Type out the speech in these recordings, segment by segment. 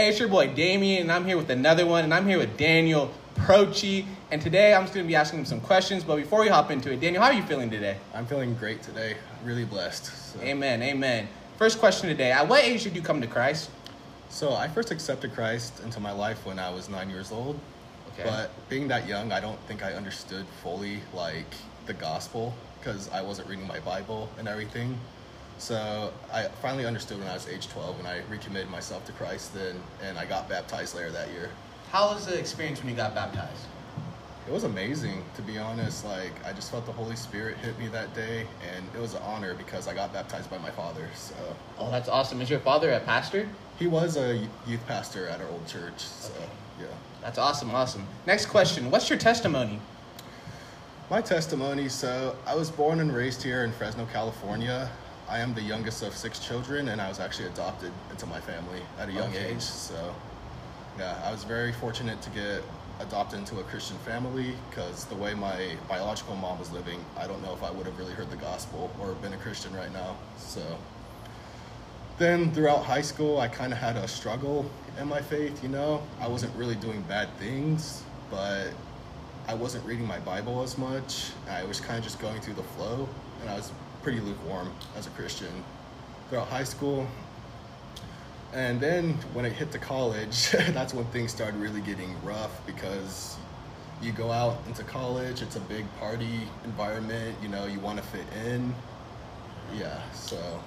Hey, it's your boy Damien, and I'm here with another one, and I'm here with Daniel Prochi. And today I'm just going to be asking him some questions. But before we hop into it, Daniel, how are you feeling today? I'm feeling great today. Really blessed. So. Amen, amen. First question today At what age did you come to Christ? So I first accepted Christ into my life when I was nine years old. Okay. But being that young, I don't think I understood fully like the gospel because I wasn't reading my Bible and everything. So I finally understood when I was age 12 when I recommitted myself to Christ then and I got baptized later that year. How was the experience when you got baptized? It was amazing to be honest. Like I just felt the Holy Spirit hit me that day and it was an honor because I got baptized by my father. So Oh, that's awesome. Is your father a pastor? he was a youth pastor at our old church. So Okay. yeah. That's awesome, awesome. Next question What's your testimony? My testimony so, I was born and raised here in Fresno, California. I am the youngest of six children, and I was actually adopted into my family at a young Okay. age. So, yeah, I was very fortunate to get adopted into a Christian family because the way my biological mom was living, I don't know if I would have really heard the gospel or been a Christian right now. So, then throughout high school, I kind of had a struggle in my faith, you know. I wasn't really doing bad things, but I wasn't reading my Bible as much. I was kind of just going through the flow, and I was pretty lukewarm as a Christian throughout high school. And then when it hit to college, that's when things started really getting rough because you go out into college, it's a big party environment, you know, you want to fit in. Yeah, so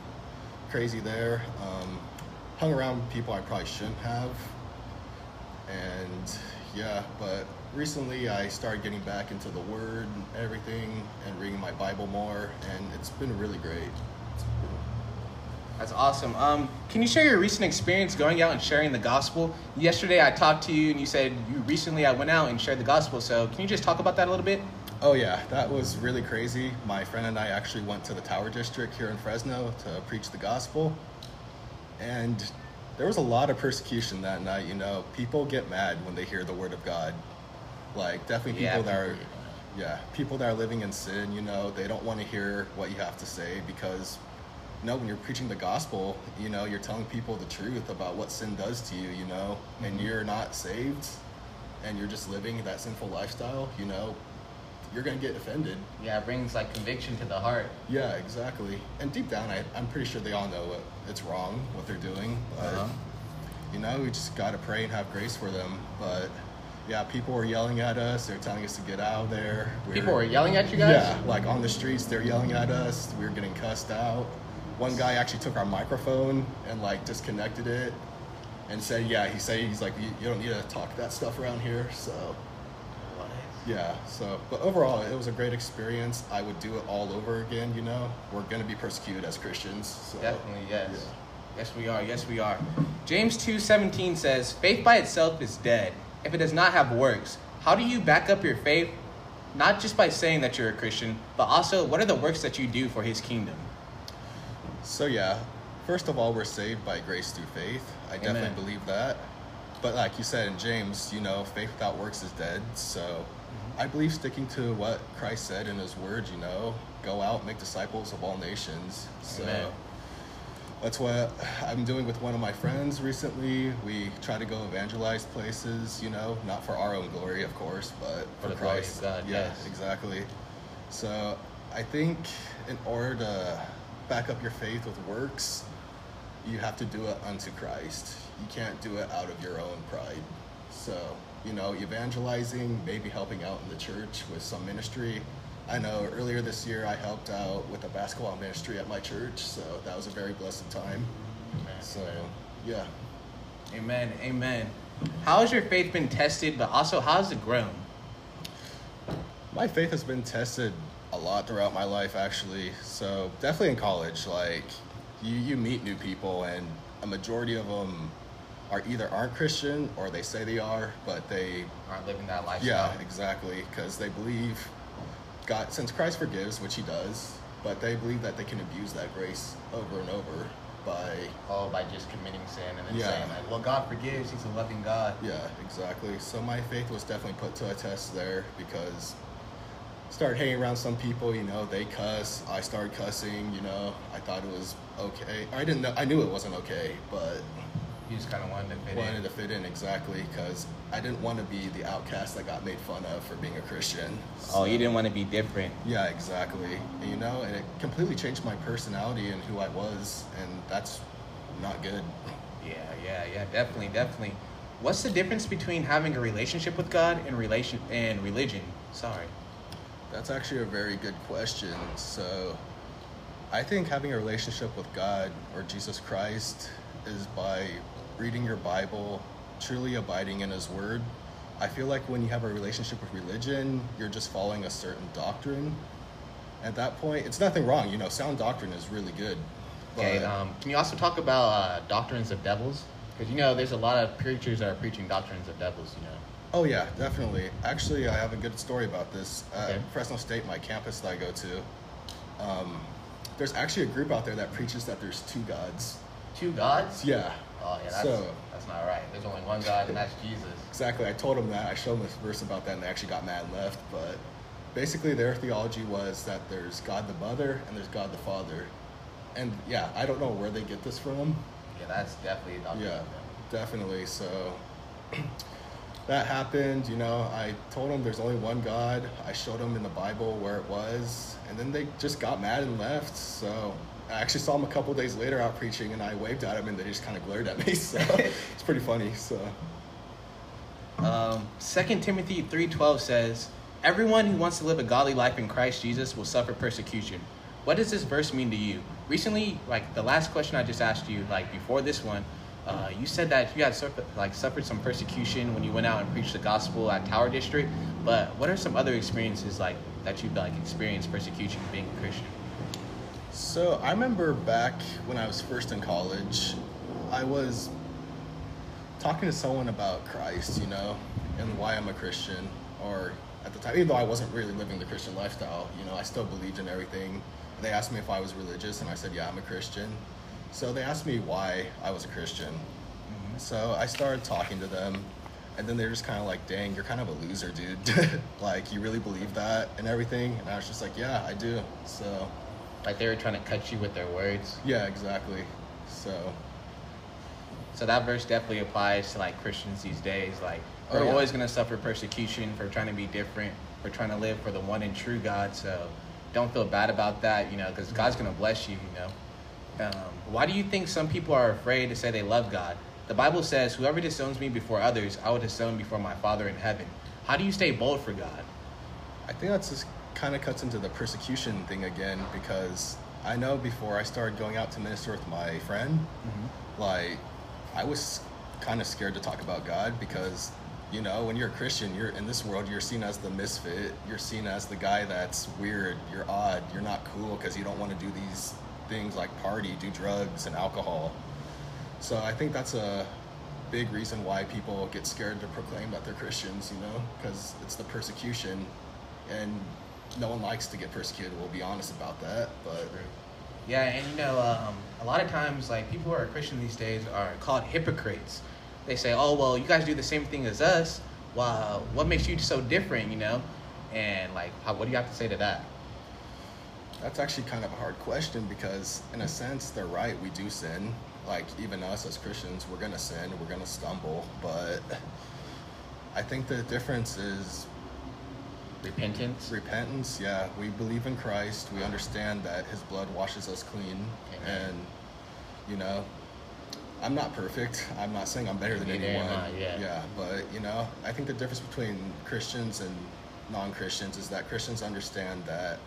crazy there. Um, hung around people I probably shouldn't have. And yeah, but recently I started getting back into the Word and everything and reading my Bible more, and it's been really great. That's awesome. Um, can you share your recent experience going out and sharing the gospel? Yesterday I talked to you and you said you recently I went out and shared the gospel. So can you just talk about that a little bit? Oh yeah, that was really crazy. My friend and I actually went to the Tower District here in Fresno to preach the gospel. And there was a lot of persecution that night, you know. People get mad when they hear the word of God. Like definitely people Yeah, that are yeah, people that are living in sin, you know, they don't want to hear what you have to say because you know, when you're preaching the gospel, you know, you're telling people the truth about what sin does to you, you know, and Mhm. you're not saved and you're just living that sinful lifestyle, you know, you're going to get offended. Yeah, it brings like conviction to the heart. Yeah, exactly. And deep down, I, I'm pretty sure they all know what, it's wrong, what they're doing. But, Uh-huh. you know, we just got to pray and have grace for them. But, yeah, people were yelling at us. They're telling us to get out of there. We're- People were yelling at you guys? Yeah, like on the streets, they're yelling at us. We were getting cussed out. One guy actually took our microphone and like disconnected it and said, yeah, he said, he's like, you, you don't need to talk that stuff around here. So, yeah, so, but overall, it was a great experience. I would do it all over again, you know? We're going to be persecuted as Christians. So, Definitely, yes. yeah. Yes, we are. Yes, we are. James 2:17 says, "Faith by itself is dead if it does not have works." How do you back up your faith not just by saying that you're a Christian, but also what are the works that you do for his kingdom? So yeah, first of all, we're saved by grace through faith. I Amen. definitely believe that. But like you said in James, you know, faith without works is dead. So Mm-hmm. I believe sticking to what Christ said in His Word. You know, go out, make disciples of all nations. So Amen. That's what I'm doing with one of my friends recently. We try to go evangelize places. You know, not for our own glory, of course, but For for, the glory of Christ. God, yeah, yes. exactly. So I think in order to back up your faith with works, you have to do it unto Christ. You can't do it out of your own pride. So, you know, evangelizing, maybe helping out in the church with some ministry. I know earlier this year I helped out with a basketball ministry at my church, so that was a very blessed time. So, yeah. Amen. Amen. How has your faith been tested, but also how has it grown? My faith has been tested a lot throughout my life, actually. So definitely in college, like you, you meet new people, and a majority of them are either aren't Christian or they say they are, but they, Aren't living that lifestyle. yeah, exactly, because they believe God, since Christ forgives, which He does, but they believe that they can abuse that grace over and over by, Oh, by just committing sin and then Yeah. saying that, well, God forgives. He's a loving God. yeah, exactly. So my faith was definitely put to a test there because started hanging around some people, you know, they cuss. I started cussing, you know. I thought it was okay. I didn't know. I knew it wasn't okay, but You just kind of wanted to fit wanted in. to fit in exactly because I didn't want to be the outcast that got made fun of for being a Christian. Oh, you didn't want to be different. Yeah, exactly. And, you know, and it completely changed my personality and who I was, and that's not good. Yeah, yeah, yeah, definitely, definitely. What's the difference between having a relationship with God and relation and religion? Sorry. That's actually a very good question. So, I think having a relationship with God or Jesus Christ is by reading your Bible, truly abiding in His Word. I feel like when you have a relationship with religion, you're just following a certain doctrine. At that point, it's nothing wrong. You know, sound doctrine is really good. Okay. but- Um, can you also talk about uh, doctrines of devils? Because you know, there's a lot of preachers that are preaching doctrines of devils. You know. Oh yeah, definitely. Actually, I have a good story about this. At Okay. Fresno State, my campus that I go to, um, there's actually a group out there that preaches that there's two gods. Two gods? Yeah. Oh yeah, that's So- that's not right. There's only one God, and that's Jesus. Exactly. I told them that. I showed them this verse about that, and they actually got mad and left. But basically, their theology was that there's God the Mother and there's God the Father. And yeah, I don't know where they get this from. Yeah, that's definitely a. Yeah, devils. definitely. So that happened. You know, I told them there's only one God. I showed them in the Bible where it was, and then they just got mad and left. So I actually saw him a couple days later out preaching, and I waved at him, and they just kind of glared at me. So it's pretty funny. So Um, 2 Timothy 3.12 says, Everyone who wants to live a godly life in Christ Jesus will suffer persecution. What does this verse mean to you? Recently, like the last question I just asked you, like before this one, uh, you said that you had suffered, like suffered some persecution when you went out and preached the gospel at Tower District. But what are some other experiences like that you've like experienced persecution being a Christian? So I remember back when I was first in college, I was talking to someone about Christ, you know, and why I'm a Christian. Or at the time, even though I wasn't really living the Christian lifestyle, you know, I still believed in everything. They asked me if I was religious, and I said, yeah, I'm a Christian. So they asked me why I was a Christian. Mm-hmm. So I started talking to them, and then they're just kind of like, dang, you're kind of a loser, dude. like, you really believe that and everything? And I was just like, yeah, I do. So. Like they were trying to cut you with their words. Yeah, exactly. So, So that verse definitely applies to like Christians these days. Like Oh, we're yeah. always gonna suffer persecution for trying to be different. We're trying to live for the one and true God. So don't feel bad about that, you know, because God's gonna bless you. You know. Um, why do you think some people are afraid to say they love God? The Bible says, "Whoever disowns me before others, I will disown before my Father in heaven." How do you stay bold for God? I think that's just kind of cuts into the persecution thing again because I know before I started going out to minister with my friend, mm-hmm. like, I was kind of scared to talk about God because, you know, when you're a Christian, you're in this world, you're seen as the misfit. You're seen as the guy that's weird. You're odd. You're not cool because you don't want to do these things like party, do drugs and alcohol. So I think that's a big reason why people get scared to proclaim that they're Christians, you know, because it's the persecution, and no one likes to get persecuted. We'll be honest about that, but Yeah, and you know, um, a lot of times, like people who are Christian these days are called hypocrites. They say, "Oh, well, you guys do the same thing as us. Wow, what makes you so different?" You know, and like, how, what do you have to say to that? that's actually kind of a hard question because, in a sense, they're right. We do sin. Like even us as Christians, we're gonna sin. We're gonna stumble, but I think the difference is Repentance. repentance yeah we believe in christ we understand that his blood washes us clean Amen. and you know i'm not perfect i'm not saying i'm better than Neither am anyone I, yeah. but you know i think the difference between christians and non-christians is that christians understand that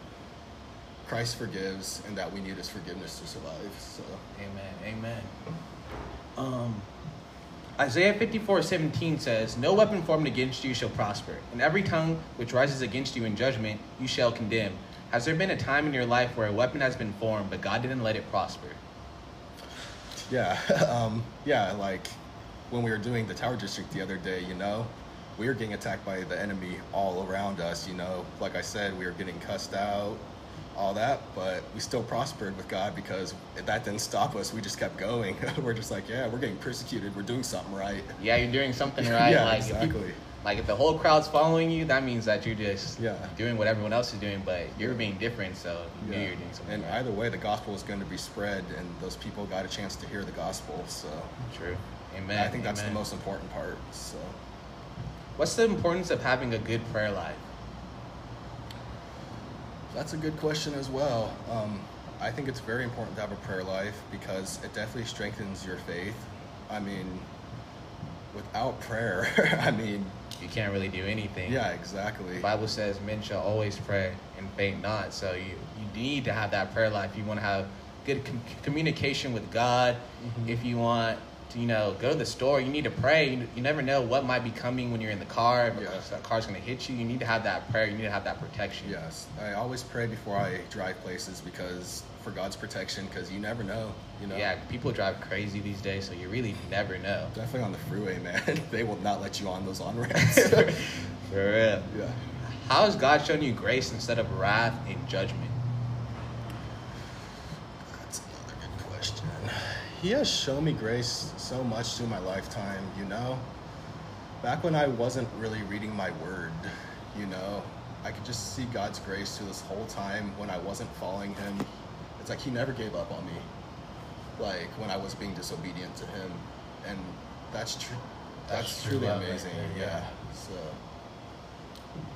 christ forgives and that we need his forgiveness to survive so Amen. Amen. Um, Isaiah 54 17 says, No weapon formed against you shall prosper, and every tongue which rises against you in judgment you shall condemn. Has there been a time in your life where a weapon has been formed, but God didn't let it prosper? Yeah, um, yeah, like when we were doing the Tower District the other day, you know, we were getting attacked by the enemy all around us, you know. Like I said, we were getting cussed out, all that, but we still prospered with God because that didn't stop us. We just kept going. we're just like, yeah, we're getting persecuted. We're doing something right. Yeah, you're doing something right. Yeah, like, If exactly. you, like if the whole crowd's following you, that means that you're just Yeah. doing what everyone else is doing, but you're being different, so you knew Yeah. you're doing something And right. either way, the gospel is going to be spread, and those people got a chance to hear the gospel. So, True. Amen. I think that's Amen. the most important part. So What's the importance of having a good prayer life? That's a good question as well. Um, I think it's very important to have a prayer life because it definitely strengthens your faith. I mean, without prayer, I mean, You can't really do anything. yeah, exactly. The Bible says men shall always pray and faint not. So you, you need to have that prayer life. You want to have good com- communication with God. Mhm. If you want you know, go to the store, you need to pray. You, you never know what might be coming when you're in the car. If a car's going to hit you, you need to have that prayer. You need to have that protection. Yes, I always pray before I drive places because for God's protection, because you never know, you know. Yeah, people drive crazy these days, so you really never know. Definitely on the freeway, man. they will not let you on those on ramps. For real. yeah. How has God shown you grace instead of wrath and judgment? That's another good question. He has shown me grace so much through my lifetime, you know. Back when I wasn't really reading my word, you know, I could just see God's grace through this whole time when I wasn't following Him. It's like He never gave up on me, like when I was being disobedient to Him, and that's true. That's, That's truly love amazing. there, yeah. yeah. So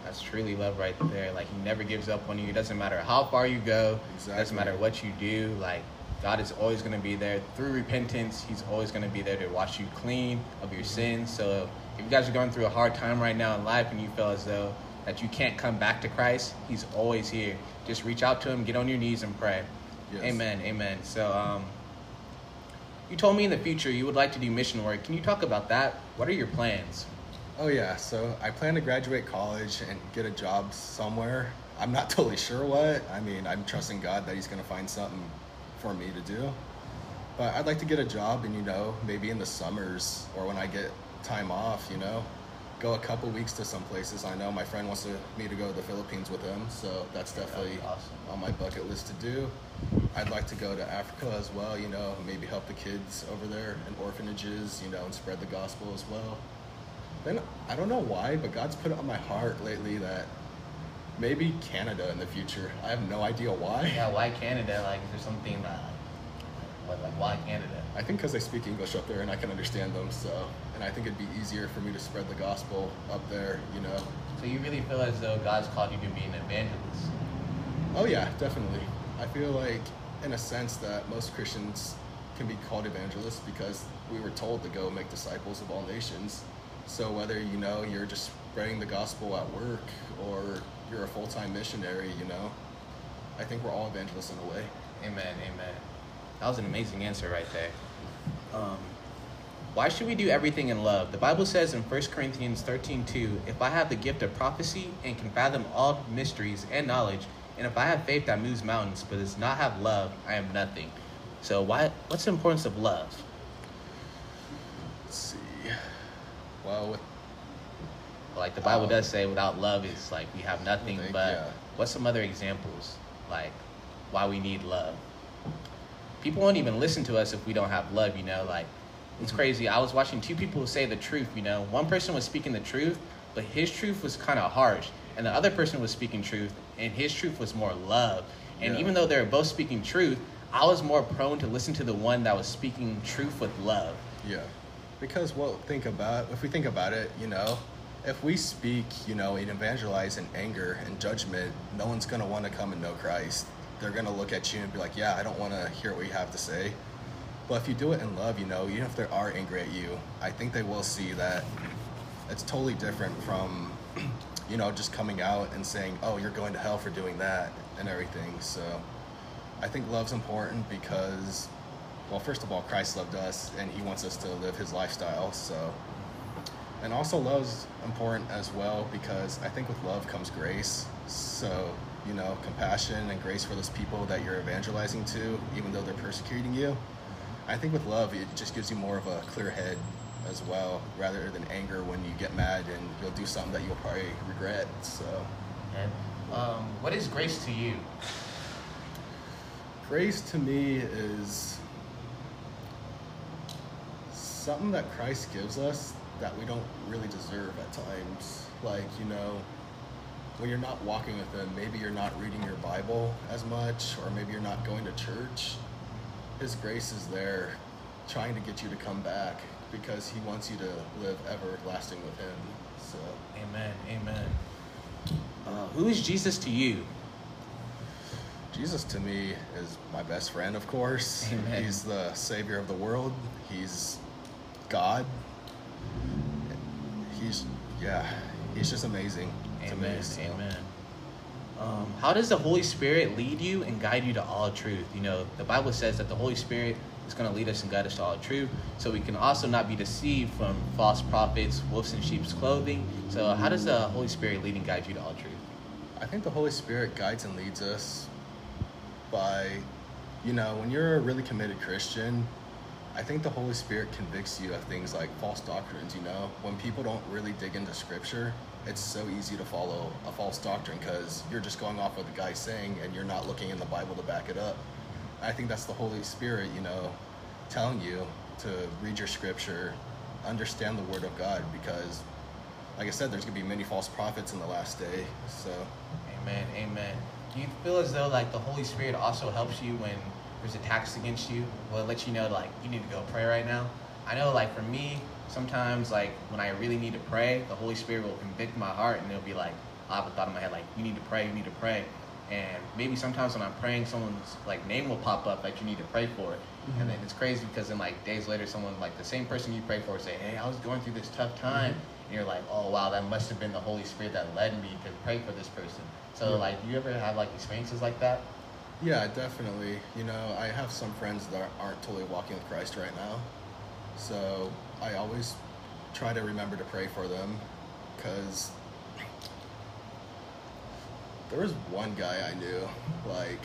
That's truly love right there. Like he never gives up on you. It doesn't matter how far you go. It doesn't matter what you do. Like God is always going to be there through repentance. He's always going to be there to wash you clean of your sins. So if you guys are going through a hard time right now in life and you feel as though that you can't come back to Christ, He's always here. Just reach out to Him, get on your knees, and pray. Yes. Amen. Amen. So um, you told me in the future you would like to do mission work. Can you talk about that? What are your plans? Oh yeah, so I plan to graduate college and get a job somewhere. I'm not totally sure what. I mean, I'm trusting God that He's gonna find something for me to do. But I'd like to get a job, and you know, maybe in the summers or when I get time off, you know, go a couple weeks to some places. I know my friend wants to, me to go to the Philippines with him, so that's definitely awesome. on my bucket list to do. I'd like to go to Africa as well, you know, maybe help the kids over there in orphanages, you know, and spread the gospel as well. Then I don't know why, but God's put it on my heart lately that maybe Canada in the future. I have no idea why. Yeah, why Canada? Like, is there something that, what, like, why Canada? I think because they speak English up there and I can understand them, so and I think it'd be easier for me to spread the gospel up there, you know. So you really feel as though God's called you to be an evangelist? Oh yeah, definitely. I feel like, in a sense, that most Christians can be called evangelists because we were told to go make disciples of all nations. So whether you know you're just spreading the gospel at work or you're a full-time missionary, you know, I think we're all evangelists in a way. Amen, amen. That was an amazing answer right there. Um, why should we do everything in love? The Bible says in 1 Corinthians 13 2, if I have the gift of prophecy and can fathom all mysteries and knowledge, and if I have faith that moves mountains but does not have love, I am nothing. So why what's the importance of love? Let's see. Well, with Like the Bible Um, does say without love it's like we have nothing, Nothing, but yeah. what's some other examples like why we need love? People won't even listen to us if we don't have love, you know, like it's Mhm. crazy. I was watching two people say the truth, you know. One person was speaking the truth, but his truth was kind of harsh, and the other person was speaking truth, and his truth was more love. And Yeah. even though they were both speaking truth, I was more prone to listen to the one that was speaking truth with love. Yeah, because well, think about if we think about it, you know, if we speak, you know, and evangelize in anger and judgment, no one's gonna want to come and know Christ. They're gonna look at you and be like, "Yeah, I don't want to hear what you have to say." But if you do it in love, you know, even if they are angry at you, I think they will see that it's totally different from, you know, just coming out and saying, "Oh, you're going to hell for doing that" and everything. So, I think love's important because well, first of all, Christ loved us and he wants us to live his lifestyle. So, and also love's important as well because I think with love comes grace. So, you know, compassion and grace for those people that you're evangelizing to, even though they're persecuting you. I think with love, it just gives you more of a clear head as well, rather than anger when you get mad and you'll do something that you'll probably regret. So, um, what is grace to you? Grace to me is something that Christ gives us that we don't really deserve at times. Like, you know, when you're not walking with Him, maybe you're not reading your Bible as much, or maybe you're not going to church. His grace is there trying to get you to come back because He wants you to live everlasting with Him. So, Amen. Amen. Uh, who is Jesus to you? Jesus to me is my best friend, of course. Amen. He's the Savior of the world. He's God. He's, yeah, He's just amazing. Amen. so. Amen. Um, how does the Holy Spirit lead you and guide you to all truth? You know, the Bible says that the Holy Spirit is going to lead us and guide us to all truth, so we can also not be deceived from false prophets, wolves in sheep's clothing. So, how does the Holy Spirit lead and guide you to all truth? I think the Holy Spirit guides and leads us by, you know, when you're a really committed Christian, I think the Holy Spirit convicts you of things like false doctrines, you know? When people don't really dig into scripture, it's so easy to follow a false doctrine because you're just going off what the guy's saying and you're not looking in the Bible to back it up. I think that's the Holy Spirit, you know, telling you to read your scripture, understand the Word of God because, like I said, there's going to be many false prophets in the last day. So, Amen. Amen. Do you feel as though like the Holy Spirit also helps you when there's attacks against you? Will it let you know like you need to go pray right now? I know like for me, sometimes like when I really need to pray, the Holy Spirit will convict my heart and it'll be like I'll have a thought in my head like you need to pray, you need to pray. And maybe sometimes when I'm praying, someone's like name will pop up that you need to pray for, and then mm-hmm. it's crazy because then like days later, someone like the same person you pray for say, "Hey, I was going through this tough mm-hmm. time," and you're like, "Oh wow, that must have been the Holy Spirit that led me to pray for this person." So like, do you ever have like experiences like that? Yeah, definitely. You know, I have some friends that aren't totally walking with Christ right now. So I always try to remember to pray for them because there was one guy I knew, like,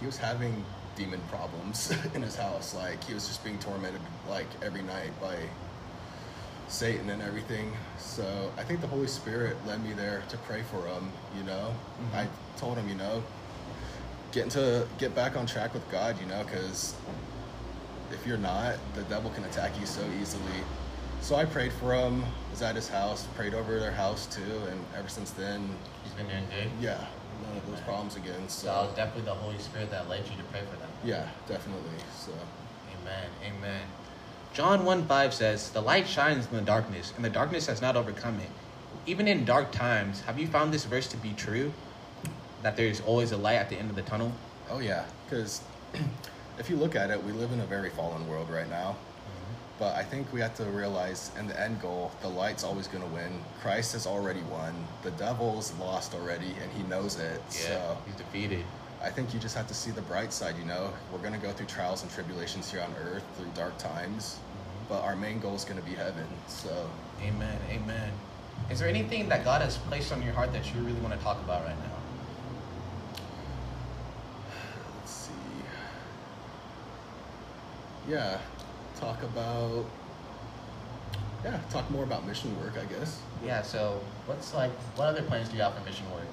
he was having demon problems in his house. Like, he was just being tormented, like, every night by Satan and everything. So I think the Holy Spirit led me there to pray for him, you know? Mhm. I told him, you know, get into get back on track with God, you know, because if you're not, the devil can attack you so easily. So I prayed for him, was at his house, prayed over their house too, and ever since then, He's been doing good. yeah, none of those problems again. So it was So definitely the Holy Spirit that led you to pray for them. yeah, definitely. So Amen. Amen. John 1 5 says, The light shines in the darkness, and the darkness has not overcome it. Even in dark times, have you found this verse to be true? That there's always a light at the end of the tunnel? oh yeah, because if you look at it, we live in a very fallen world right now. Mm-hmm. But I think we have to realize in the end goal, the light's always going to win. Christ has already won. The devil's lost already, and he knows it. So he's defeated. I think you just have to see the bright side, you know? We're going to go through trials and tribulations here on earth, through dark times, mm-hmm. but our main goal is going to be heaven. So, Amen. Amen. Is there anything that God has placed on your heart that you really want to talk about right now? let's see. Yeah, talk about. Yeah, talk more about mission work, I guess. Yeah, so what's like, what other plans do you have for mission work?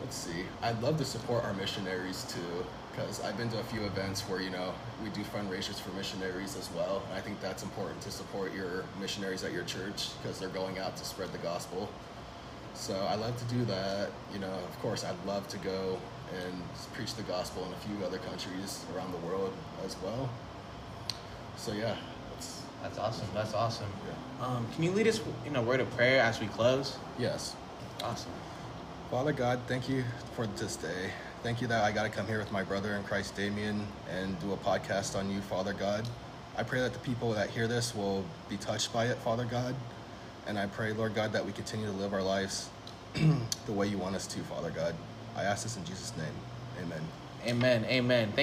Let's see. I'd love to support our missionaries too, because I've been to a few events where you know we do fundraisers for missionaries as well, and I think that's important to support your missionaries at your church because they're going out to spread the gospel. So I love to do that. You know, of course, I'd love to go and preach the gospel in a few other countries around the world as well. So yeah, that's That's awesome. That's awesome. yeah. Um, can you lead us in a word of prayer as we close? Yes. Awesome. Father God, thank you for this day. Thank you that I got to come here with my brother in Christ, Damien, and do a podcast on you, Father God. I pray that the people that hear this will be touched by it, Father God. And I pray, Lord God, that we continue to live our lives the way you want us to, Father God. I ask this in Jesus' name. Amen. Amen. Amen. Thank